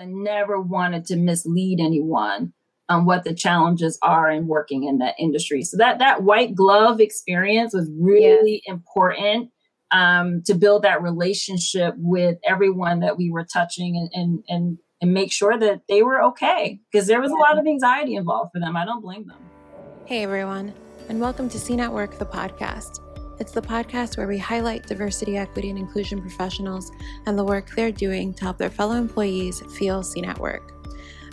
I never wanted to mislead anyone on what the challenges are in working in that industry. So that that white glove experience was really yeah. important um, to build that relationship with everyone that we were touching and and and, and make sure that they were okay because there was a lot of anxiety involved for them. I don't blame them. Hey everyone, and welcome to Seen at Work, the podcast. It's the podcast where we highlight diversity, equity, and inclusion professionals and the work they're doing to help their fellow employees feel seen at work.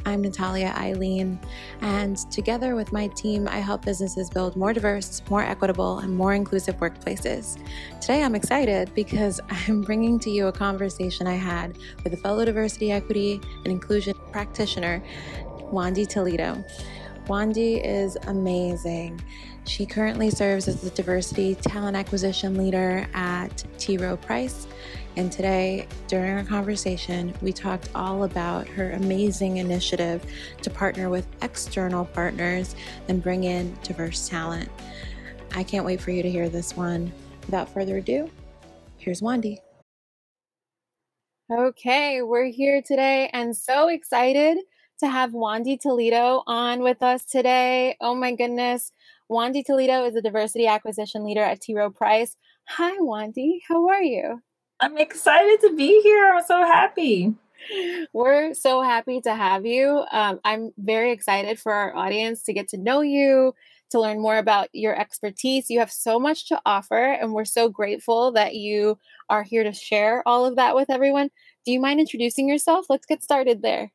I'm Natalia Eileen, and together with my team, I help businesses build more diverse, more equitable, and more inclusive workplaces. Today, I'm excited because I'm bringing to you a conversation I had with a fellow diversity, equity, and inclusion practitioner, Wandie Toledo. Wandie is amazing. She currently serves as the diversity talent acquisition leader at T. Rowe Price. And today, during our conversation, we talked all about her amazing initiative to partner with external partners and bring in diverse talent. I can't wait for you to hear this one. Without further ado, here's Wandie. Okay, we're here today and so excited to have Wandie Toledo on with us today. Oh my goodness. Wandie Toledo is a diversity acquisition leader at T. Rowe Price. Hi, Wandie. How are you? I'm excited to be here. I'm so happy. We're so happy to have you. Um, I'm very excited for our audience to get to know you, to learn more about your expertise. You have so much to offer, and we're so grateful that you are here to share all of that with everyone. Do you mind introducing yourself? Let's get started there.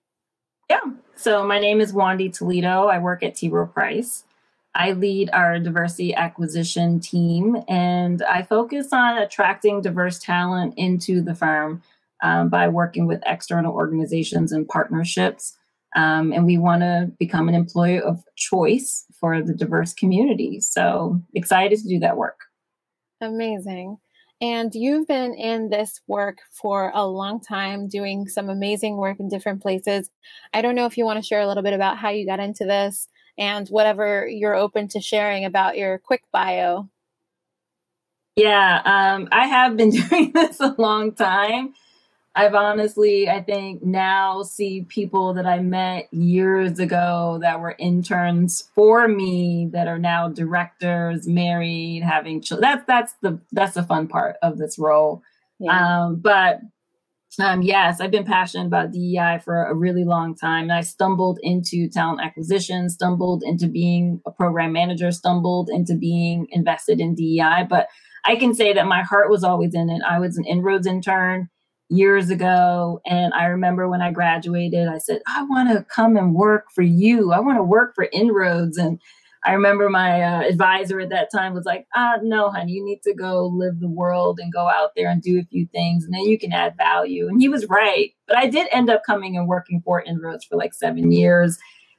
Yeah. So my name is Wandie Toledo. I work at T. Rowe Price. I lead our diversity acquisition team, and I focus on attracting diverse talent into the firm um, by working with external organizations and partnerships. Um, and we want to become an employer of choice for the diverse community. So excited to do that work. Amazing. And you've been in this work for a long time, doing some amazing work in different places. I don't know if you want to share a little bit about how you got into this and whatever you're open to sharing about your quick bio. Yeah, um, I have been doing this a long time. I've honestly, I think now see people that I met years ago that were interns for me that are now directors, married, having children. That's that's the that's the fun part of this role. Yeah. Um, but um, yes, I've been passionate about DEI for a really long time. And I stumbled into talent acquisition, stumbled into being a program manager, stumbled into being invested in DEI. But I can say that my heart was always in it. I was an inroads intern years ago. And I remember when I graduated, I said, I want to come and work for you. I want to work for Inroads. And I remember my uh, advisor at that time was like, ah, no, honey, you need to go live the world and go out there and do a few things, and then you can add value. And he was right. But I did end up coming and working for Inroads for like seven years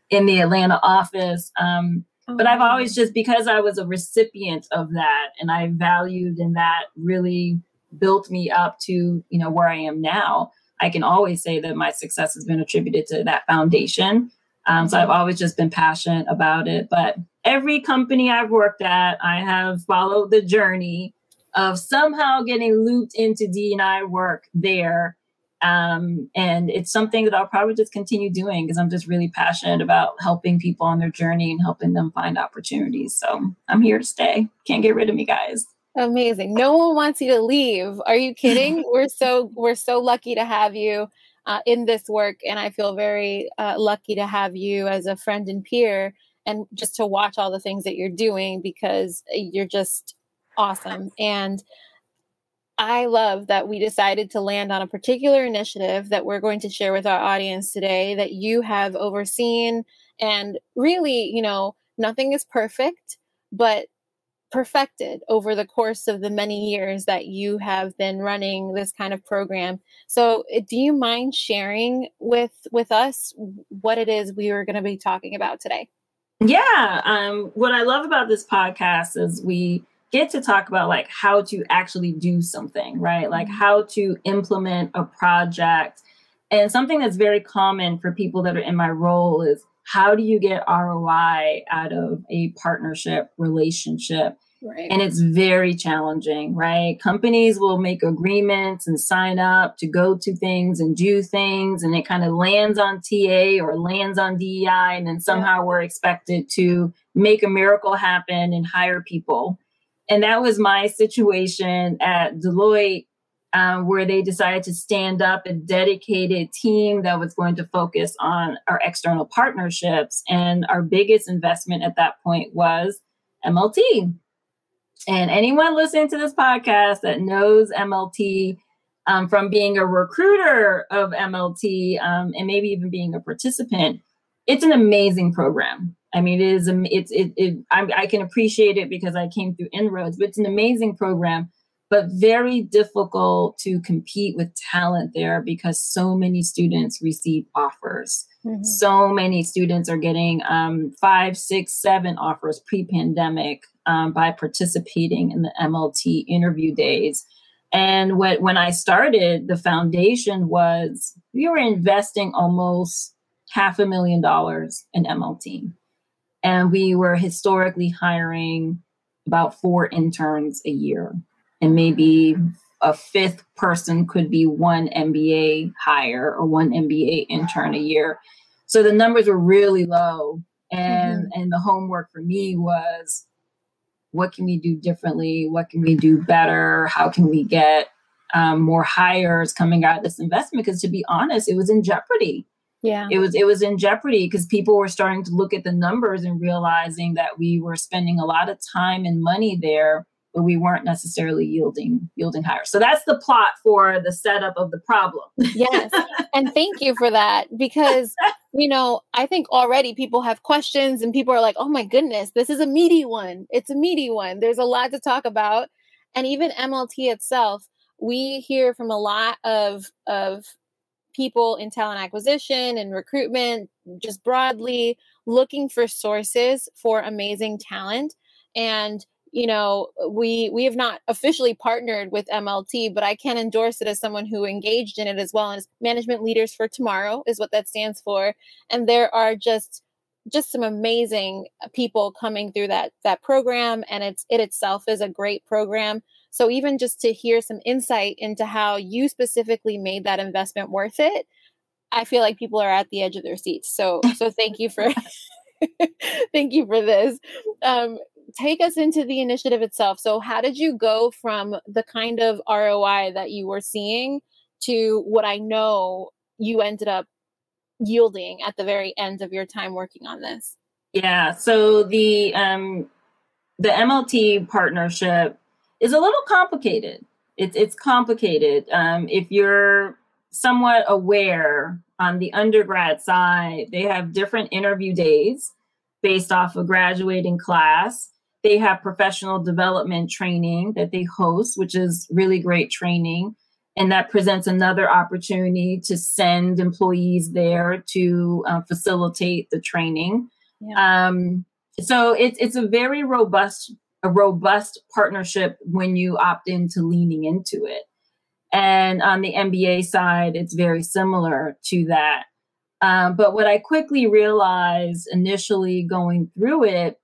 in the Atlanta office. Um, oh, but I've always just, because I was a recipient of that and I valued and that really built me up to you know where i am now i can always say that my success has been attributed to that foundation um, so i've always just been passionate about it but every company i've worked at i have followed the journey of somehow getting looped into d&i work there um, and it's something that i'll probably just continue doing because i'm just really passionate about helping people on their journey and helping them find opportunities so i'm here to stay can't get rid of me guys Amazing. No one wants you to leave. Are you kidding? we're so we're so lucky to have you uh, in this work, and I feel very uh, lucky to have you as a friend and peer, and just to watch all the things that you're doing because you're just awesome. And I love that we decided to land on a particular initiative that we're going to share with our audience today that you have overseen. And really, you know, nothing is perfect, but perfected over the course of the many years that you have been running this kind of program. So, uh, do you mind sharing with with us what it is we were going to be talking about today? Yeah, um, what I love about this podcast is we get to talk about like how to actually do something, right? Like mm-hmm. how to implement a project. And something that's very common for people that are in my role is how do you get ROI out of a partnership relationship? Right. And it's very challenging, right? Companies will make agreements and sign up to go to things and do things, and it kind of lands on TA or lands on DEI, and then somehow yeah. we're expected to make a miracle happen and hire people. And that was my situation at Deloitte, um, where they decided to stand up a dedicated team that was going to focus on our external partnerships. And our biggest investment at that point was MLT. And anyone listening to this podcast that knows MLT um, from being a recruiter of MLT um, and maybe even being a participant, it's an amazing program. I mean, it is. It's it. it I, I can appreciate it because I came through inroads, but it's an amazing program, but very difficult to compete with talent there because so many students receive offers. Mm-hmm. So many students are getting um, five, six, seven offers pre-pandemic um, by participating in the MLT interview days. And what, when I started, the foundation was we were investing almost half a million dollars in MLT. And we were historically hiring about four interns a year. And maybe a fifth person could be one MBA hire or one MBA intern a year. So the numbers were really low. And mm-hmm. and the homework for me was what can we do differently? What can we do better? How can we get um, more hires coming out of this investment? Because to be honest, it was in jeopardy. Yeah, it was it was in jeopardy because people were starting to look at the numbers and realizing that we were spending a lot of time and money there but we weren't necessarily yielding yielding higher. So that's the plot for the setup of the problem. yes. And thank you for that because you know, I think already people have questions and people are like, "Oh my goodness, this is a meaty one. It's a meaty one. There's a lot to talk about." And even MLT itself, we hear from a lot of of people in talent acquisition and recruitment just broadly looking for sources for amazing talent and you know we we have not officially partnered with mlt but i can endorse it as someone who engaged in it as well as management leaders for tomorrow is what that stands for. And there are just just some amazing people coming through that that program and it's it itself is a great program. So even just to hear some insight into how you specifically made that investment worth it i feel like people are at the edge of their seats. So so thank you for thank you for this. Um, take us into the initiative itself. So, how did you go from the kind of ROI that you were seeing to what I know you ended up yielding at the very end of your time working on this? Yeah. So the um, the MLT partnership is a little complicated. It's it's complicated. Um, if you're somewhat aware on the undergrad side, they have different interview days based off a graduating class. They have professional development training that they host, which is really great training. And that presents another opportunity to send employees there to uh, facilitate the training. Yeah. Um, so it's it's a very robust a robust partnership when you opt into leaning into it. And on the MBA side, it's very similar to that. Um, but what I quickly realized initially going through it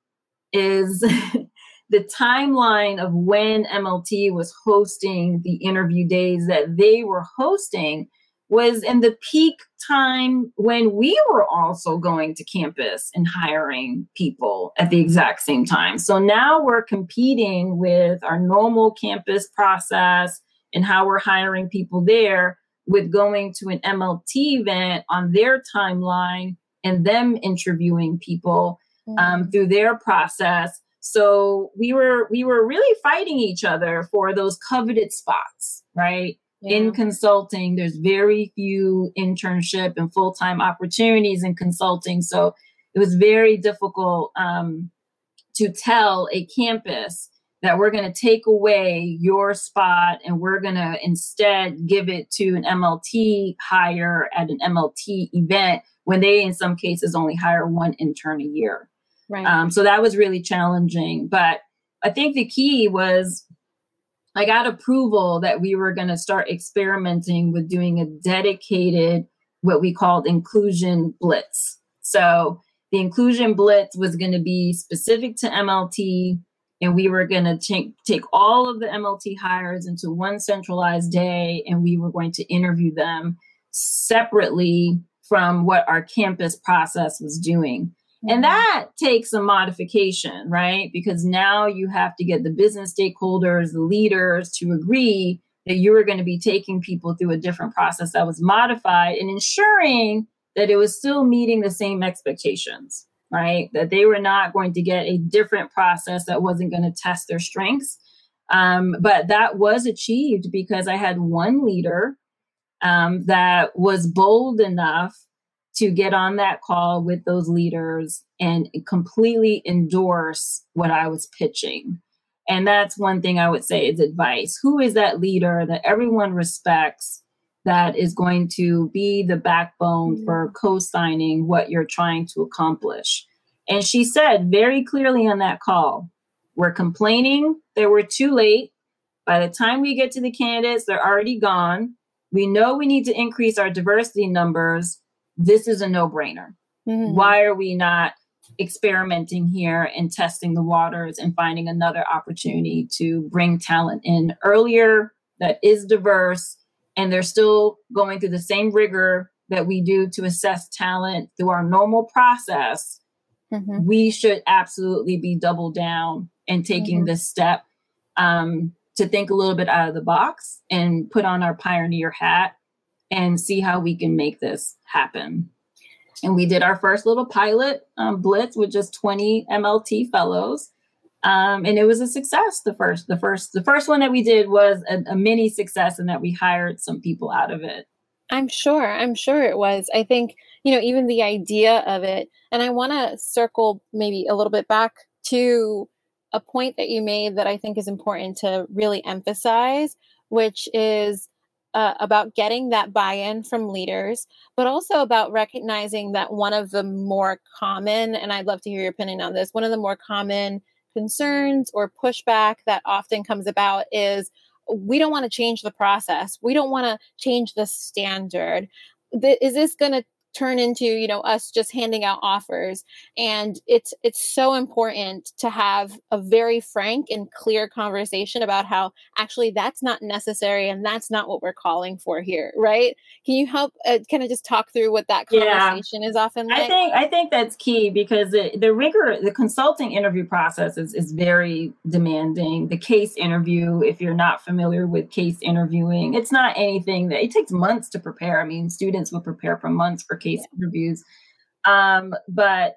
is the timeline of when MLT was hosting the interview days that they were hosting was in the peak time when we were also going to campus and hiring people at the exact same time. So now we're competing with our normal campus process and how we're hiring people there with going to an MLT event on their timeline and them interviewing people um, mm-hmm. through their process. So we were we were really fighting each other for those coveted spots, right? Yeah. In consulting, there's very few internship and full time opportunities in consulting, so it was very difficult um, to tell a campus that we're going to take away your spot and we're going to instead give it to an MLT hire at an MLT event when they, in some cases, only hire one intern a year. Right. Um, so that was really challenging. But I think the key was I got approval that we were going to start experimenting with doing a dedicated, what we called inclusion blitz. So the inclusion blitz was going to be specific to MLT. and we were going to take take all of the MLT hires into one centralized day and we were going to interview them separately from what our campus process was doing. And that takes a modification, right? Because now you have to get the business stakeholders, the leaders to agree that you were going to be taking people through a different process that was modified and ensuring that it was still meeting the same expectations right? That they were not going to get a different process that wasn't going to test their strengths. Um, but that was achieved because I had one leader um, that was bold enough to get on that call with those leaders and completely endorse what I was pitching. And that's one thing I would say is advice. Who is that leader that everyone respects that is going to be the backbone mm-hmm. for co signing what you're trying to accomplish. And she said very clearly on that call, we're complaining that we're too late. By the time we get to the candidates, they're already gone. We know we need to increase our diversity numbers. This is a no brainer. Mm-hmm. Why are we not experimenting here and testing the waters and finding another opportunity to bring talent in earlier that is diverse and they're still going through the same rigor that we do to assess talent through our normal process, mm-hmm. we should absolutely be double down and taking mm-hmm. this step um, to think a little bit out of the box and put on our pioneer hat and see how we can make this happen. And we did our first little pilot um, blitz with just 20 MLT fellows um, and it was a success. The first, the first, the first one that we did was a, a mini success, and that we hired some people out of it. I'm sure. I'm sure it was. I think, you know, even the idea of it, and I want to circle maybe a little bit back to a point that you made that I think is important to really emphasize, which is uh, about getting that buy in from leaders, but also about recognizing that one of the more common, and I'd love to hear your opinion on this, one of the more common concerns or pushback that often comes about is we don't want to change the process. We don't want to change the standard. Is this going to turn into you know us just handing out offers and it's it's so important to have a very frank and clear conversation about how actually that's not necessary and that's not what we're calling for here right can you help uh, kind of just talk through what that conversation yeah. is often like? i think i think that's key because the, the rigor the consulting interview process is, is very demanding the case interview if you're not familiar with case interviewing it's not anything that it takes months to prepare i mean students will prepare for months for case yeah. interviews. Um, but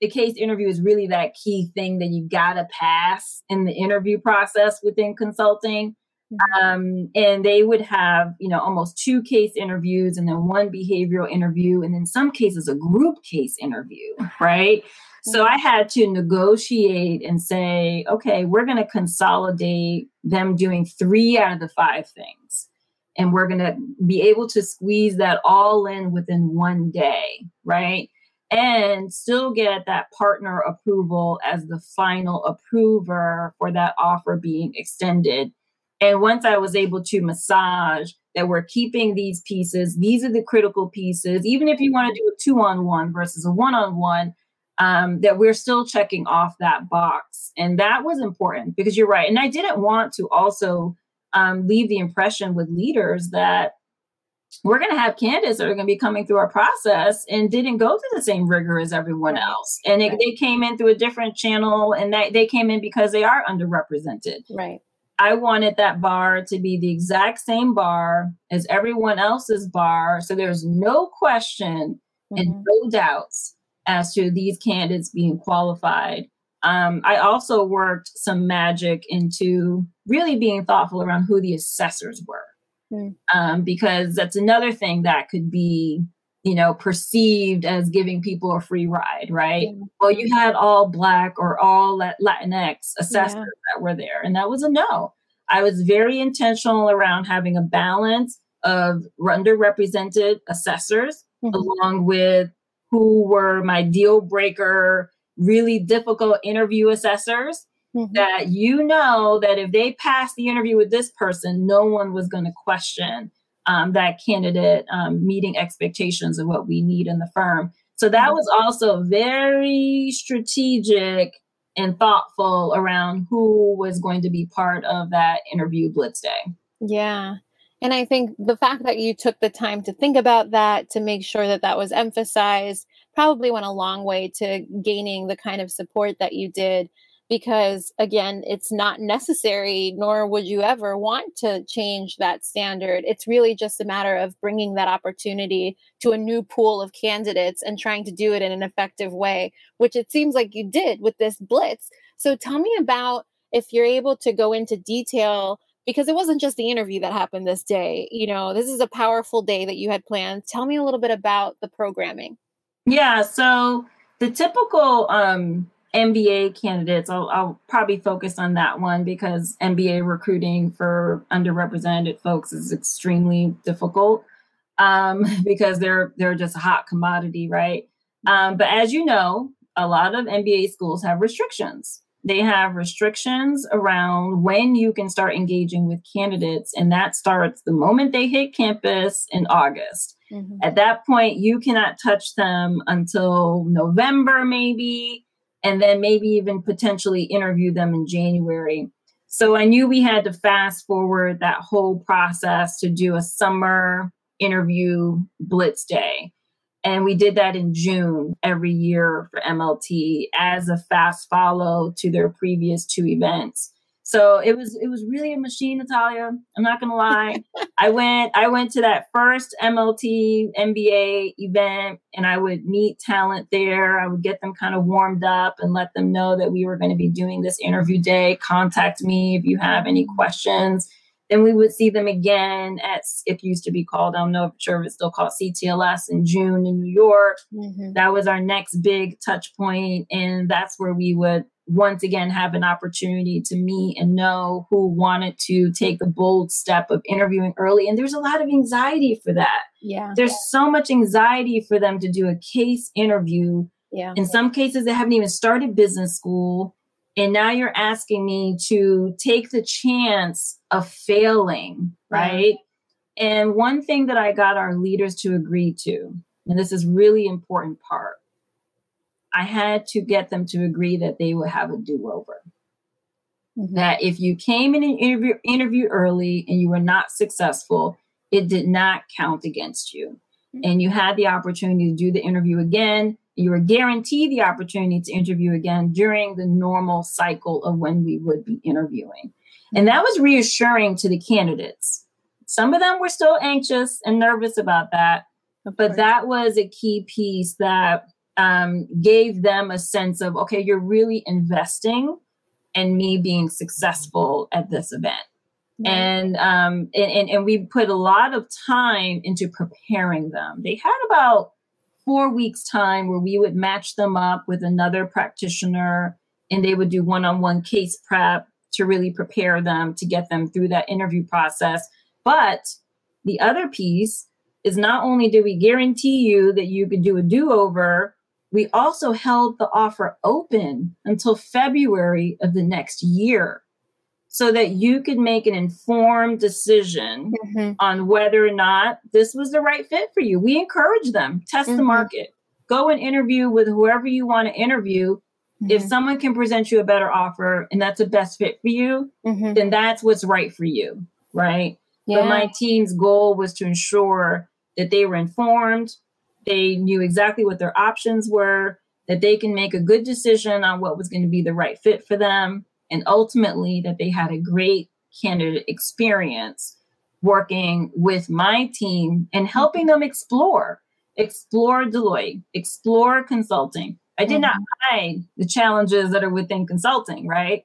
the case interview is really that key thing that you gotta pass in the interview process within consulting. Mm-hmm. Um, and they would have, you know, almost two case interviews and then one behavioral interview, and in some cases, a group case interview, right? So I had to negotiate and say, okay, we're going to consolidate them doing three out of the five things and we're going to be able to squeeze that all in within one day, right? And still get that partner approval as the final approver for that offer being extended. And once I was able to massage that we're keeping these pieces, these are the critical pieces, even if you want to do a two on one versus a one on one, that we're still checking off that box. And that was important because you're right. And I didn't want to also um, leave the impression with leaders that we're going to have candidates that are going to be coming through our process and didn't go through the same rigor as everyone else. And it, right. they came in through a different channel and they, they came in because they are underrepresented. Right. I wanted that bar to be the exact same bar as everyone else's bar. So there's no question mm-hmm. and no doubts as to these candidates being qualified um, I also worked some magic into really being thoughtful around who the assessors were, mm. um, because that's another thing that could be, you know, perceived as giving people a free ride, right? Yeah. Well, you had all Black or all Latinx assessors yeah. that were there, and that was a no. I was very intentional around having a balance of underrepresented assessors mm-hmm. along with who were my deal breaker really difficult interview assessors mm-hmm. that you know that if they pass the interview with this person, no one was going to question um, that candidate um, meeting expectations of what we need in the firm. So that mm-hmm. was also very strategic and thoughtful around who was going to be part of that interview blitz day. Yeah. And I think the fact that you took the time to think about that, to make sure that that was emphasized, probably went a long way to gaining the kind of support that you did because again it's not necessary nor would you ever want to change that standard. It's really just a matter of bringing that opportunity to a new pool of candidates and trying to do it in an effective way which it seems like you did with this blitz. So tell me about if you're able to go into detail because it wasn't just the interview that happened this day you know this is a powerful day that you had planned. Tell me a little bit about the programming yeah so the typical um MBA candidates, I'll, I'll, probably focus on that one because MBA recruiting for underrepresented folks is extremely difficult um, because they're they're just a hot commodity, right? Um, but as you know, a lot of MBA schools have restrictions. They have restrictions around when you can start engaging with candidates, and that starts the moment they hit campus in August. Mm-hmm. At that point, you cannot touch them until November, maybe and then maybe even potentially interview them in January. So I knew we had to fast forward that whole process to do a summer interview blitz day. And we did that in June every year for MLT as a fast follow to their previous two events. So it was it was really a machine, Natalia. I'm not gonna lie. I went I went to that first MLT MBA event and I would meet talent there. I would get them kind of warmed up and let them know that we were going to be doing this interview day. Contact me if you have any questions. Then we would see them again at it used to be called, I don't know if sure if it's still called CTLS in June in New York. Mm-hmm. That was our next big touch point, and that's where we would once again have an opportunity to meet and know who wanted to take the bold step of interviewing early. And there's a lot of anxiety for that. Yeah. There's so much anxiety for them to do a case interview. Yeah. In some cases, they haven't even started business school. And now you're asking me to take the chance of failing, right? Yeah. And one thing that I got our leaders to agree to, and this is really important part, I had to get them to agree that they would have a do over. Mm-hmm. That if you came in an interview, interview early and you were not successful, it did not count against you. Mm-hmm. And you had the opportunity to do the interview again. You were guaranteed the opportunity to interview again during the normal cycle of when we would be interviewing. And that was reassuring to the candidates. Some of them were still anxious and nervous about that, but that was a key piece that um, gave them a sense of okay you're really investing in me being successful at this event and um and, and, and we put a lot of time into preparing them they had about four weeks time where we would match them up with another practitioner and they would do one-on-one case prep to really prepare them to get them through that interview process. But the other piece is not only did we guarantee you that you could do a do-over we also held the offer open until February of the next year so that you could make an informed decision mm-hmm. on whether or not this was the right fit for you. We encourage them, test mm-hmm. the market, go and interview with whoever you want to interview. Mm-hmm. If someone can present you a better offer and that's the best fit for you, mm-hmm. then that's what's right for you, right? Yeah. But my team's goal was to ensure that they were informed, they knew exactly what their options were, that they can make a good decision on what was going to be the right fit for them, and ultimately that they had a great candidate experience working with my team and helping them explore, explore Deloitte, explore consulting. I did mm-hmm. not hide the challenges that are within consulting, right?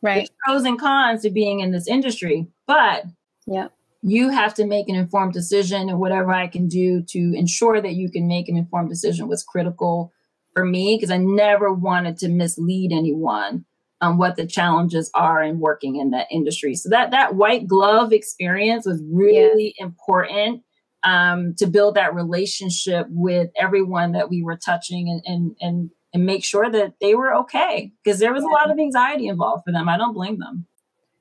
Right. There's pros and cons to being in this industry, but yeah you have to make an informed decision and whatever i can do to ensure that you can make an informed decision was critical for me because i never wanted to mislead anyone on what the challenges are in working in that industry so that that white glove experience was really yeah. important um, to build that relationship with everyone that we were touching and and and, and make sure that they were okay because there was yeah. a lot of anxiety involved for them i don't blame them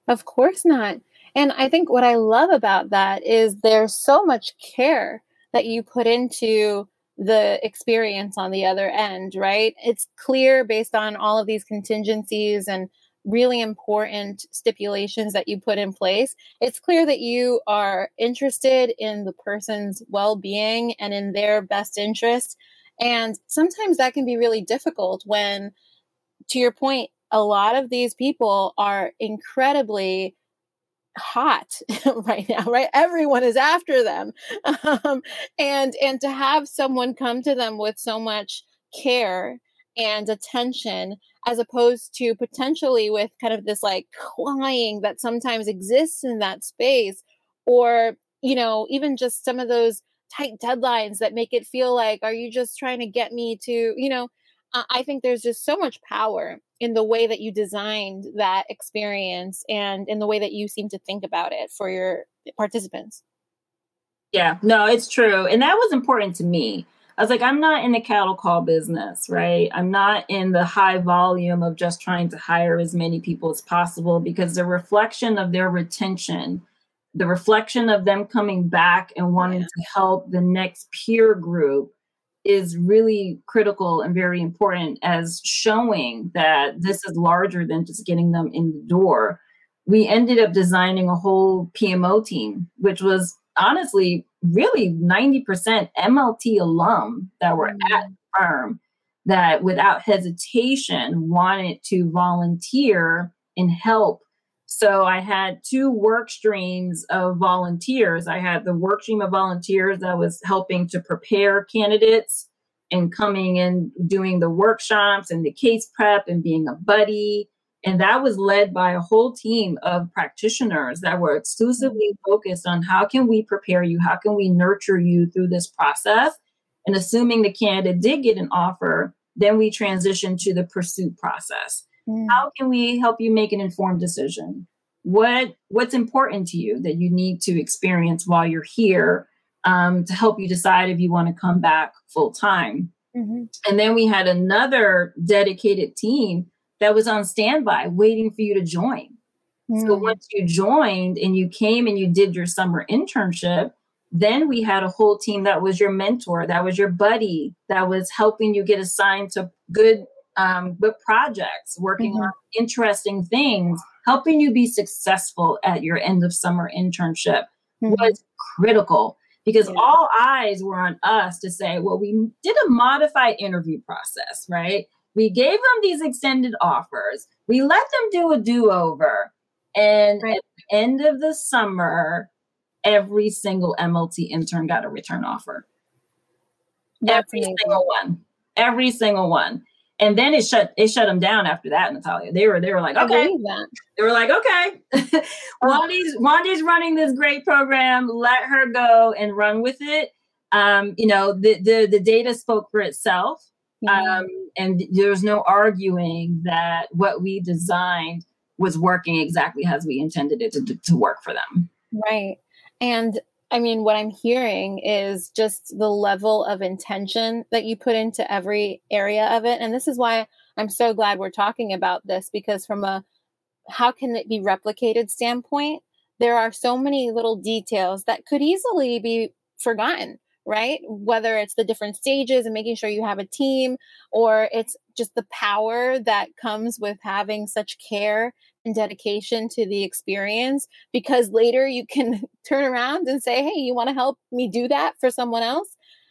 of course not and I think what I love about that is there's so much care that you put into the experience on the other end, right? It's clear based on all of these contingencies and really important stipulations that you put in place. It's clear that you are interested in the person's well being and in their best interest. And sometimes that can be really difficult when, to your point, a lot of these people are incredibly hot right now right? Everyone is after them. Um, and and to have someone come to them with so much care and attention as opposed to potentially with kind of this like clawing that sometimes exists in that space or you know even just some of those tight deadlines that make it feel like are you just trying to get me to you know i think there's just so much power in the way that you designed that experience and in the way that you seem to think about it for your participants. Yeah, no, it's true. And that was important to me. I was like, I'm not in the cattle call business, right? I'm not in the high volume of just trying to hire as many people as possible because the reflection of their retention, the reflection of them coming back and wanting yeah. to help the next peer group is really critical and very important as showing that this is larger than just getting them in the door. We ended up designing a whole PMO team, which was honestly really 90% MLT alum that were mm-hmm. at firm that without hesitation wanted to volunteer and help so I had two work streams of volunteers. I had the work stream of volunteers that was helping to prepare candidates and coming and doing the workshops and the case prep and being a buddy. And that was led by a whole team of practitioners that were exclusively focused on how can we prepare you? How can we nurture you through this process? And assuming the candidate did get an offer, then we transitioned to the pursuit process. Mm. How can we help you make an informed decision? What what's important to you that you need to experience while you're here um, to help you decide if you want to come back full time? Mm-hmm. And then we had another dedicated team that was on standby waiting for you to join. Mm. So once you joined and you came and you did your summer internship, then we had a whole team that was your mentor, that was your buddy, that was helping you get assigned to good um, with projects, working mm-hmm. on interesting things, helping you be successful at your end of summer internship mm-hmm. was critical because yeah. all eyes were on us to say, well, we did a modified interview process, right? We gave them these extended offers. We let them do a do over. And right. at the end of the summer, every single MLT intern got a return offer. That's every amazing. single one. Every single one and then it shut it shut them down after that natalia. They were they were like okay. they were like okay. Wandie's wandie's running this great program. Let her go and run with it. Um, you know the, the the data spoke for itself. Um, and there's no arguing that what we designed was working exactly as we intended it to, to work for them. Right. And I mean, what I'm hearing is just the level of intention that you put into every area of it. And this is why I'm so glad we're talking about this because, from a how can it be replicated standpoint, there are so many little details that could easily be forgotten, right? Whether it's the different stages and making sure you have a team, or it's just the power that comes with having such care and dedication to the experience because later you can turn around and say, Hey, you want to help me do that for someone else?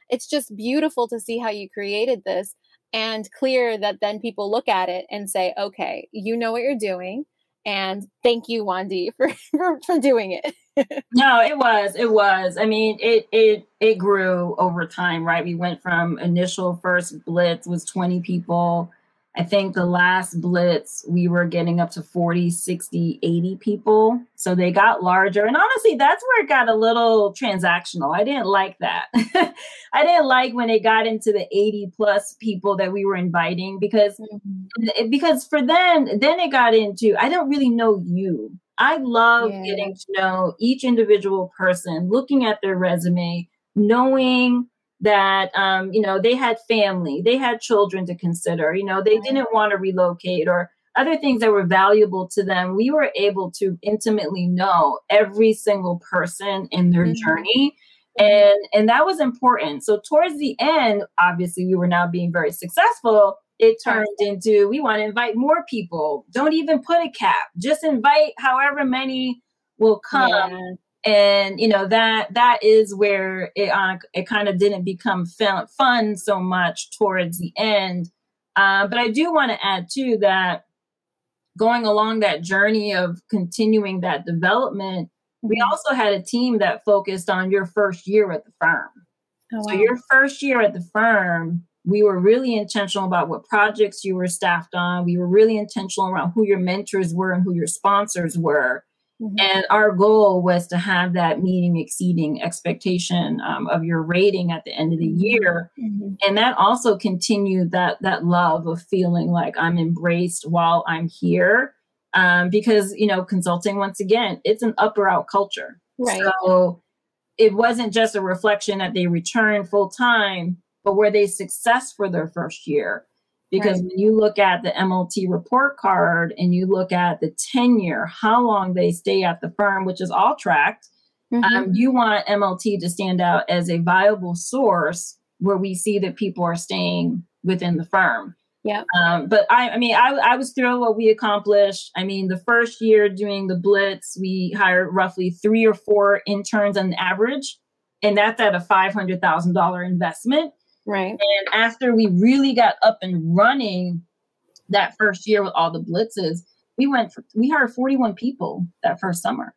It's just beautiful to see how you created this and clear that then people look at it and say, Okay, you know what you're doing. And thank you, Wandie, for, for, for doing it. no, it was. It was. I mean, it it it grew over time, right? We went from initial first blitz was 20 people I think the last blitz, we were getting up to 40, 60, 80 people. So they got larger. And honestly, that's where it got a little transactional. I didn't like that. I didn't like when it got into the 80 plus people that we were inviting because mm-hmm. because for them, then it got into I don't really know you. I love yeah. getting to know each individual person, looking at their resume, knowing that um, you know they had family they had children to consider you know they didn't want to relocate or other things that were valuable to them. We were able to intimately know every single person in their mm-hmm. journey and and that was important. So towards the end obviously we were now being very successful. It turned into we want to invite more people. Don't even put a cap. Just invite however many will come. Yeah. And you know that that is where it uh, it kind of didn't become fun so much towards the end uh, but i do want to add too that going along that journey of continuing that development we mm-hmm. also had a team that focused on your first year at the firm. Oh, wow. So, your first year at the firm, we were really intentional about what projects you were staffed on. We were really intentional around who your mentors were and who your sponsors were. Mm-hmm. And our goal was to have that meeting exceeding expectation um, of your rating at the end of the mm-hmm. year. Mm-hmm. And that also continued that that love of feeling like I'm embraced while I'm here um, because you know consulting once again it's an up or out culture right so it wasn't just a reflection that they returned full time but were they success for their first year because right. when you look at the mlt report card and you look at the tenure how long they stay at the firm which is all tracked mm-hmm. um, you want mlt to stand out as a viable source where we see that people are staying within the firm yeah. Um, but I, I mean, I, I was thrilled what we accomplished. I mean, the first year doing the Blitz, we hired roughly three or four interns on average, and that's at a five hundred thousand dollar investment. Right. And after we really got up and running that first year with all the blitzes, we went for, we hired forty one people that first summer.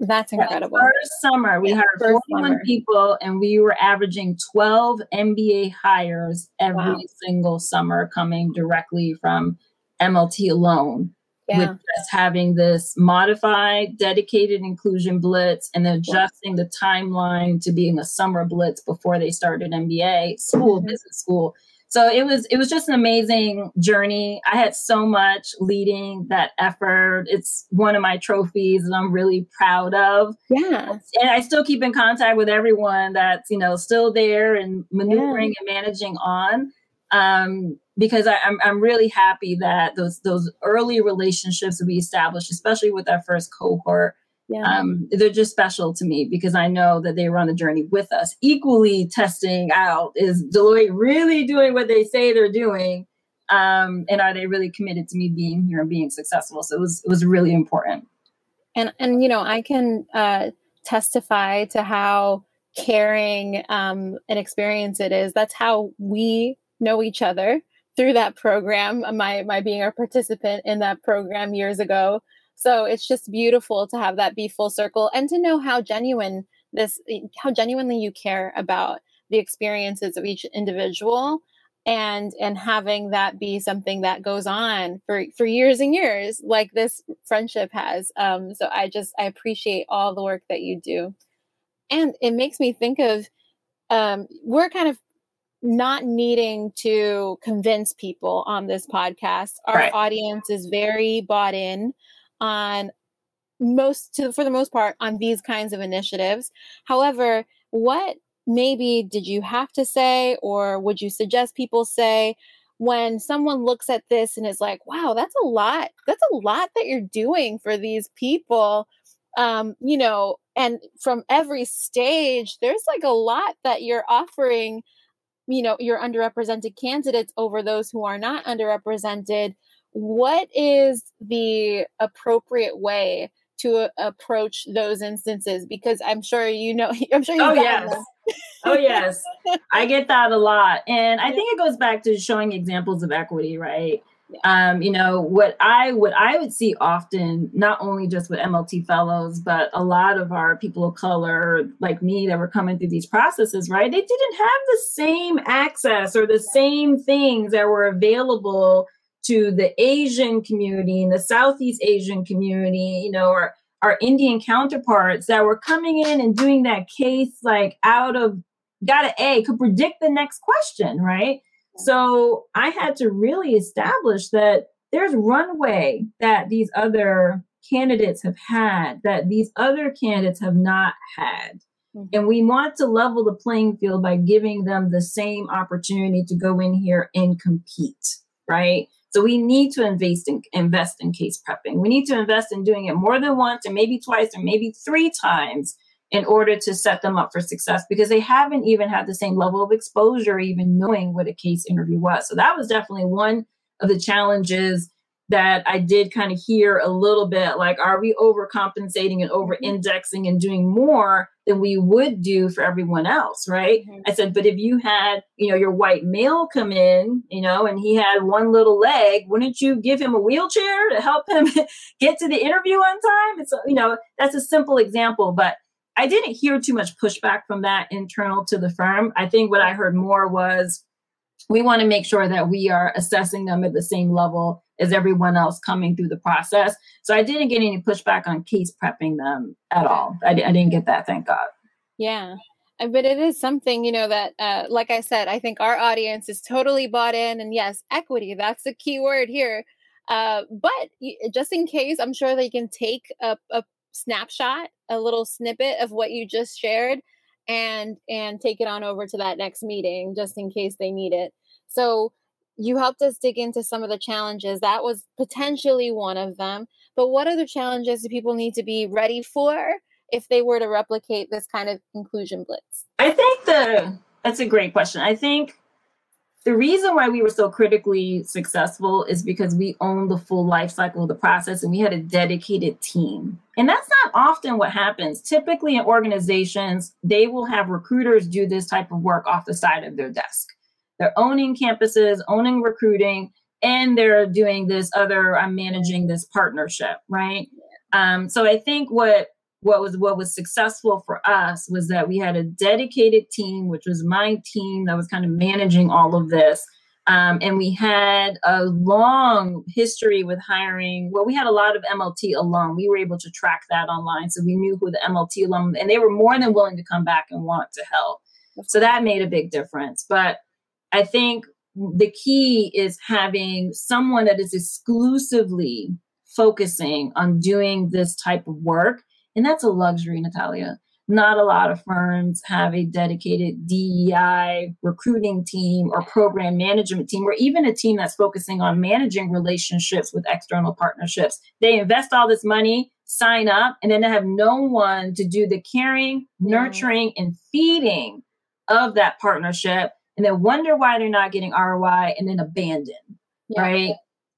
That's incredible. first summer, we yeah, hired 41 summer. people and we were averaging 12 MBA hires every wow. single summer coming directly from MLT alone. Yeah. With just having this modified, dedicated inclusion blitz and adjusting the timeline to being a summer blitz before they started MBA school, mm-hmm. business school. So it was it was just an amazing journey. I had so much leading that effort. It's one of my trophies that i'm really proud of. Yeah. And i still keep in contact with everyone that's you know still there and maneuvering yeah. and managing on. Um, because I, am I'm, I'm really happy that those those early relationships we established especially with our first cohort yeah. Um, they're just special to me because I know that they were on the journey with us. Equally testing out is Deloitte really doing what they say they're doing, um, and are they really committed to me being here and being successful? So it was it was really important. And and you know I can uh, testify to how caring um, an experience it is. That's how we know each other through that program. My my being a participant in that program years ago. So it's just beautiful to have that be full circle and to know how genuine this, how genuinely you care about the experiences of each individual and and having that be something that goes on for for years and years like this friendship has um so i just i appreciate all the work that you do and it makes me think of um we're kind of not needing to convince people on this podcast. Our right. audience is very bought in on most to, for the most part on these kinds of initiatives. However what maybe did you have to say or would you suggest people say when someone looks at this and is like wow that's a lot. That's a lot that you're doing for these people. Um you know and from every stage there's like a lot that you're offering you know your underrepresented candidates over those who are not underrepresented what is the appropriate way to uh, approach those instances? Because i'm sure you know i'm sure you oh yes. oh yes. I get that a lot. And i think it goes back to showing examples of equity right um, you know what i what i would see often not only just with mlt fellows but a lot of our people of color like me that were coming through these processes right they didn't have the same access or the same things that were available to the Asian community and the Southeast Asian community, you know, or our Indian counterparts that were coming in and doing that case like out of got an A, could predict the next question, right? So I had to really establish that there's runway that these other candidates have had that these other candidates have not had. Mm-hmm. And we want to level the playing field by giving them the same opportunity to go in here and compete, right? So we need to invest in invest in case prepping. We need to invest in doing it more than once and maybe twice or maybe three times in order to set them up for success because they haven't even had the same level of exposure, even knowing what a case interview was. So that was definitely one of the challenges that I did kind of hear a little bit like, are we overcompensating and over indexing and doing more than we would do for everyone else? Right. Mm-hmm. I said, but if you had, you know, your white male come in, you know, and he had one little leg, wouldn't you give him a wheelchair to help him get to the interview on time? It's, you know, that's a simple example, but I didn't hear too much pushback from that internal to the firm. I think what I heard more was, we want to make sure that we are assessing them at the same level as everyone else coming through the process. So I didn't get any pushback on case prepping them at all. I, I didn't get that, thank God. Yeah. But it is something, you know, that, uh, like I said, I think our audience is totally bought in. And yes, equity, that's the key word here. Uh, but just in case, I'm sure they can take a, a snapshot, a little snippet of what you just shared and and take it on over to that next meeting just in case they need it. So you helped us dig into some of the challenges. That was potentially one of them. But what other challenges do people need to be ready for if they were to replicate this kind of inclusion blitz? I think the that's a great question. I think the reason why we were so critically successful is because we owned the full life cycle of the process and we had a dedicated team. And that's not often what happens. Typically in organizations, they will have recruiters do this type of work off the side of their desk. They're owning campuses, owning recruiting, and they're doing this other, I'm managing this partnership, right? Um, so I think what what was what was successful for us was that we had a dedicated team, which was my team that was kind of managing all of this. Um, and we had a long history with hiring. Well, we had a lot of MLT alum. We were able to track that online. So we knew who the MLT alum, and they were more than willing to come back and want to help. So that made a big difference. But I think the key is having someone that is exclusively focusing on doing this type of work and that's a luxury, Natalia. Not a lot of firms have a dedicated DEI recruiting team or program management team, or even a team that's focusing on managing relationships with external partnerships. They invest all this money, sign up, and then they have no one to do the caring, nurturing, and feeding of that partnership, and then wonder why they're not getting ROI and then abandon. Yeah. Right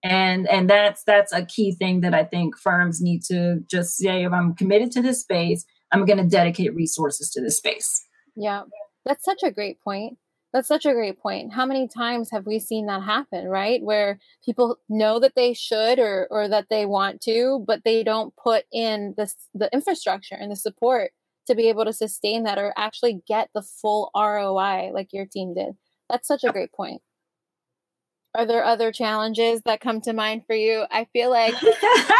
and and that's that's a key thing that i think firms need to just say if i'm committed to this space i'm going to dedicate resources to this space. Yeah that's such a great point. That's such a great point. How many times have we seen that happen right? Where people know that they should or or that they want to but they don't put in the the infrastructure and the support to be able to sustain that or actually get the full roi like your team did. That's such a great point are there other challenges that come to mind for you? I feel like I,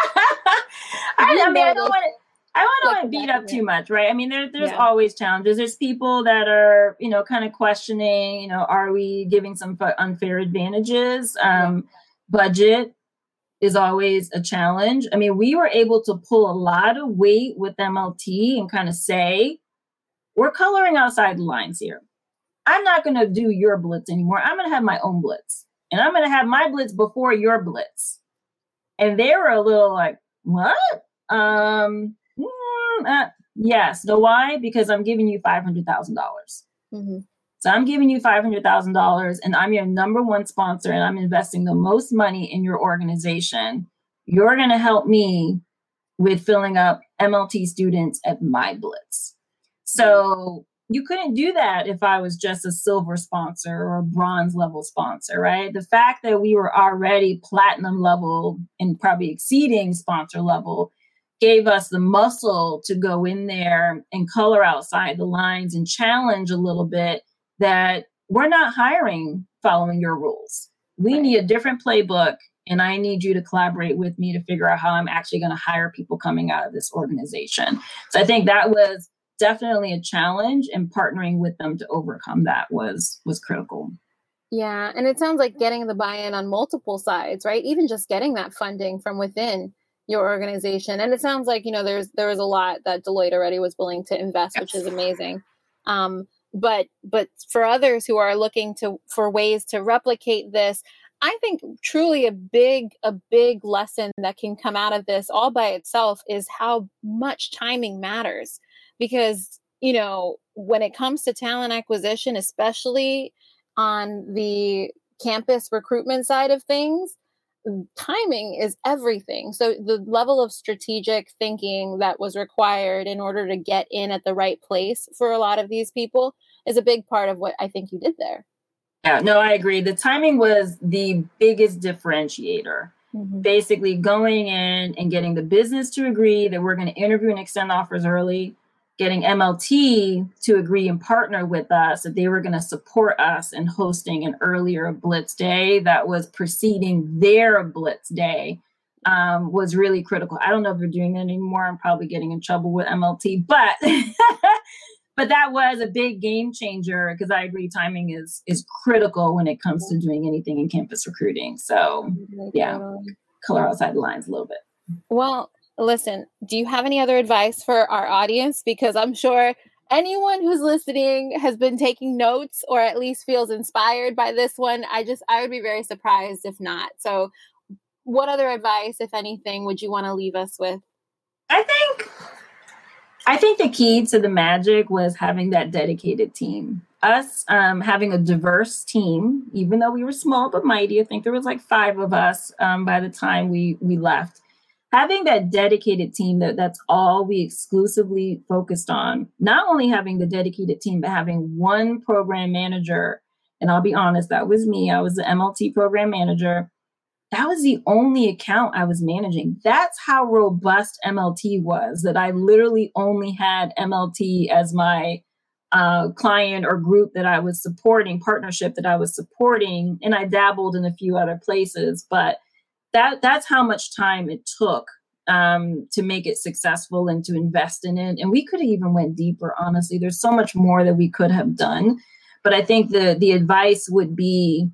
I, mean, I don't want to. I don't want to beat up too much, right? I mean, there, there's yeah. always challenges. There's people that are, you know, kind of questioning, you know, are we giving some unfair advantages? Um. Budget is always a challenge. I mean, we were able to pull a lot of weight with MLT and kind of say, we're coloring outside the lines here. I'm not going to do your blitz anymore. I'm going to have my own blitz and I'm going to have my blitz before your blitz. And they were a little like, what? Um, mm, uh, yes. Know why? Because I'm giving you $500,000. mm-hmm. So I'm giving you $500,000 and I'm your number one sponsor and I'm investing the most money in your organization. You're going to help me with filling up MLT students at my blitz. So you couldn't do that if I was just a silver sponsor or a bronze level sponsor, right? The fact that we were already platinum level and probably exceeding sponsor level gave us the muscle to go in there and color outside the lines and challenge a little bit that we're not hiring following your rules. We right. need a different playbook and I need you to collaborate with me to figure out how I'm actually going to hire people coming out of this organization. So I think that was definitely a challenge and partnering with them to overcome that was was critical. Yeah and it sounds like getting the buy-in on multiple sides right? Even just getting that funding from within your organization. And it sounds like you know there's there was a lot that deloitte already was willing to invest yes. which is amazing. Um, but but for others who are looking to for ways to replicate this i think truly a big a big lesson that can come out of this all by itself is how much timing matters because, you know, when it comes to talent acquisition, especially on the campus recruitment side of things, timing is everything. So the level of strategic thinking that was required in order to get in at the right place for a lot of these people is a big part of what I think you did there. Yeah, no, I agree. The timing was the biggest differentiator. Mm-hmm. Basically, going in and getting the business to agree that we're going to interview and extend offers early, getting MLT to agree and partner with us that they were going to support us in hosting an earlier Blitz day that was preceding their Blitz day um, was really critical. I don't know if they're doing that anymore. I'm probably getting in trouble with MLT, but but that was a big game changer because I agree timing is is critical when it comes to doing anything in campus recruiting. So yeah, color outside the lines a little bit. Well, listen, do you have any other advice for our audience? Because I'm sure anyone who's listening has been taking notes or at least feels inspired by this one. I just, I would be very surprised if not. So, what other advice, if anything, would you want to leave us with? I think. I think the key to the magic was having that dedicated team. Us um, having a diverse team, even though we were small but mighty. I think there was like five of us um, by the time we we left having that dedicated team that that's all we exclusively focused on not only having the dedicated team but having one program manager and i'll be honest that was me. I was the mlt program manager. That was the only account i was managing. That's how robust mlt was that i literally only had mlt as my uh, client or group that i was supporting partnership that i was supporting and i dabbled in a few other places but that that's how much time it took um, to make it successful and to invest in it. And we could have even went deeper. Honestly, there's so much more that we could have done. But I think the the advice would be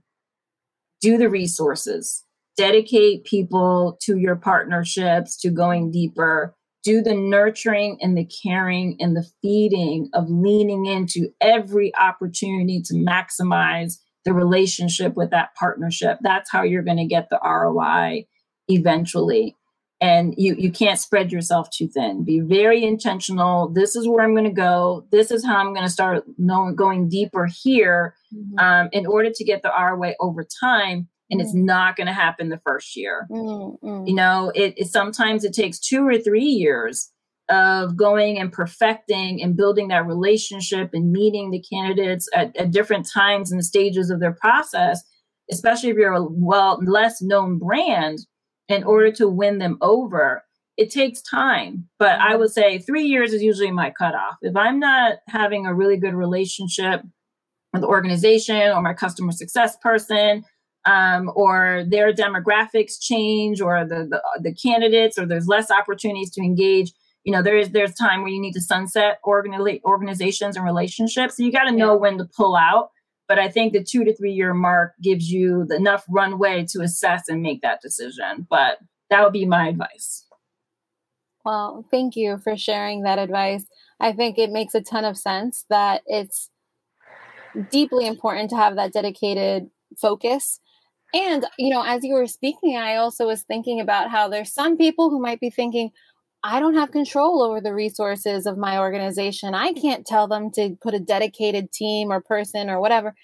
do the resources, dedicate people to your partnerships, to going deeper. Do the nurturing and the caring and the feeding of leaning into every opportunity to maximize the relationship with that partnership. That's how you're going to get the ROI eventually. And you, you can't spread yourself too thin. Be very intentional. This is where I'm going to go. This is how I'm going to start knowing, going deeper here mm-hmm. um, in order to get the ROI over time. And mm-hmm. it's not going to happen the first year. Mm-hmm. You know, it, it sometimes it takes two or three years of going and perfecting and building that relationship and meeting the candidates at, at different times and stages of their process, especially if you're a well less known brand, in order to win them over, it takes time. But I would say three years is usually my cutoff. If I'm not having a really good relationship with the organization or my customer success person, um, or their demographics change, or the, the the candidates, or there's less opportunities to engage you know there's there's time where you need to sunset organi- organizations and relationships. So you got to know yeah. when to pull out but i think the two to three year mark gives you enough runway to assess and make that decision but that would be my advice. Well thank you for sharing that advice. I think it makes a ton of sense that it's deeply important to have that dedicated focus. And you know as you were speaking i also was thinking about how there's some people who might be thinking I don't have control over the resources of my organization. I can't tell them to put a dedicated team or person or whatever.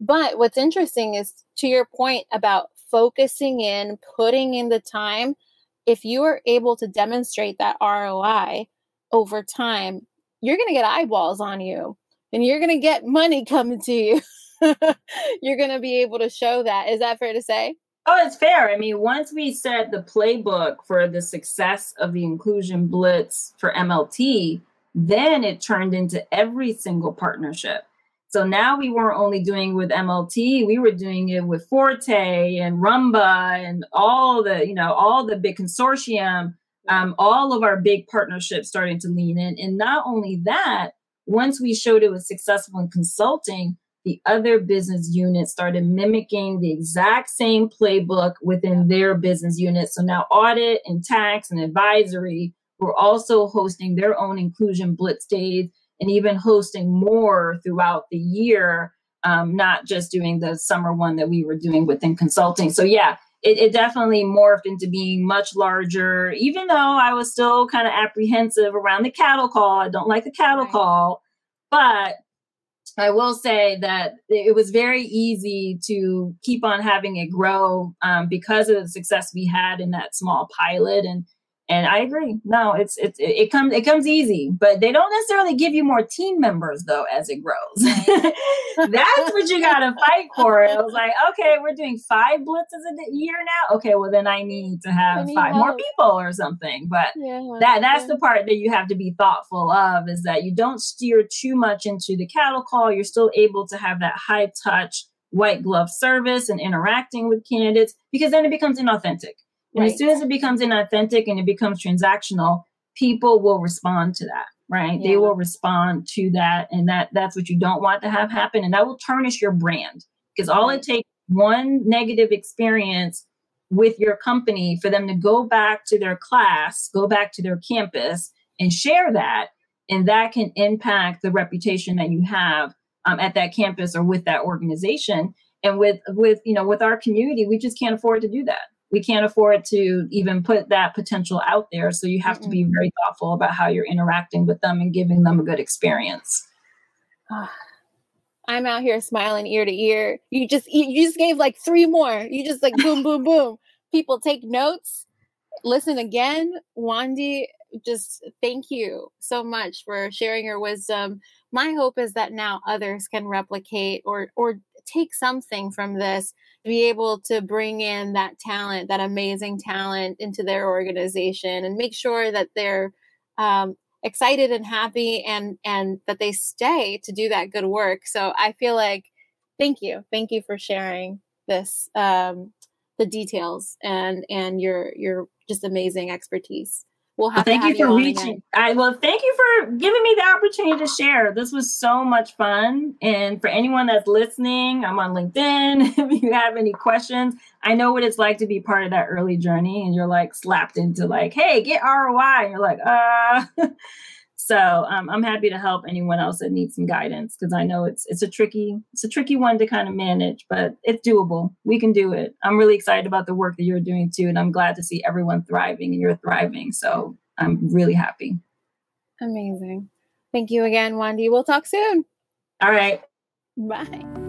But what's interesting is to your point about focusing in, putting in the time, if you are able to demonstrate that ROI over time, you're going to get eyeballs on you and you're going to get money coming to you. you're going to be able to show that. Is that fair to say? Oh, it's fair. I mean, once we set the playbook for the success of the inclusion blitz for MLT, then it turned into every single partnership. So now we weren't only doing with MLT, we were doing it with Forte and ROMBA and all the, you know, all the big consortium, um, all of our big partnerships starting to lean in. And not only that, once we showed it was successful in consulting, the other business units started mimicking the exact same playbook within their business unit. So now audit and tax and advisory were also hosting their own inclusion blitz days and even hosting more throughout the year, um, not just doing the summer one that we were doing within consulting. So yeah, it, it definitely morphed into being much larger, even though I was still kind of apprehensive around the cattle call. I don't like the cattle right. call, but I will say that it was very easy to keep on having it grow um, because of the success we had in that small pilot. And and I agree. No, it's it's it comes it comes easy, but they don't necessarily give you more team members though as it grows. That's what you got to fight for. It was like, okay, we're doing five blitzes a year now. Okay, well then I need to have five help. more people or something. But yeah, that that's yeah. the part that you have to be thoughtful of is that you don't steer too much into the cattle call. You're still able to have that high touch white glove service and interacting with candidates because then it becomes inauthentic and right. as soon as it becomes inauthentic and it becomes transactional, people will respond to that, right? Yeah. They will respond to that. And that that's what you don't want to have happen. And that will tarnish your brand. Because all it takes one negative experience with your company for them to go back to their class, go back to their campus and share that. And that can impact the reputation that you have um, at that campus or with that organization. And with with you know with our community, we just can't afford to do that we can't afford to even put that potential out there. So you have mm-hmm. to be very thoughtful about how you're interacting with them and giving them a good experience. I'm out here smiling ear to ear. You just you just gave like three more. You just like boom, boom, boom. People take notes, listen again. Wandie, just thank you so much for sharing your wisdom. My hope is that now others can replicate or or take something from this be able to bring in that talent, that amazing talent into their organization and make sure that they're um, excited and happy and and that they stay to do that good work. So I feel like thank you. Thank you for sharing this um, the details and and your your just amazing expertise. We'll have well, thank you for you reaching. I well, thank you giving me the opportunity to share. This was so much fun. And for anyone that's listening, I'm on LinkedIn. if you have any questions, I know what it's like to be part of that early journey, and you're like slapped into like, hey, get ROI. And you're like, uh. so um, I'm happy to help anyone else that needs some guidance because I know it's it's a tricky it's a tricky one to kind of manage, but it's doable. We can do it. I'm really excited about the work that you're doing too, and I'm glad to see everyone thriving and you're thriving. So I'm really happy. Amazing. Thank you again, Wandie. We'll talk soon. All right. Bye.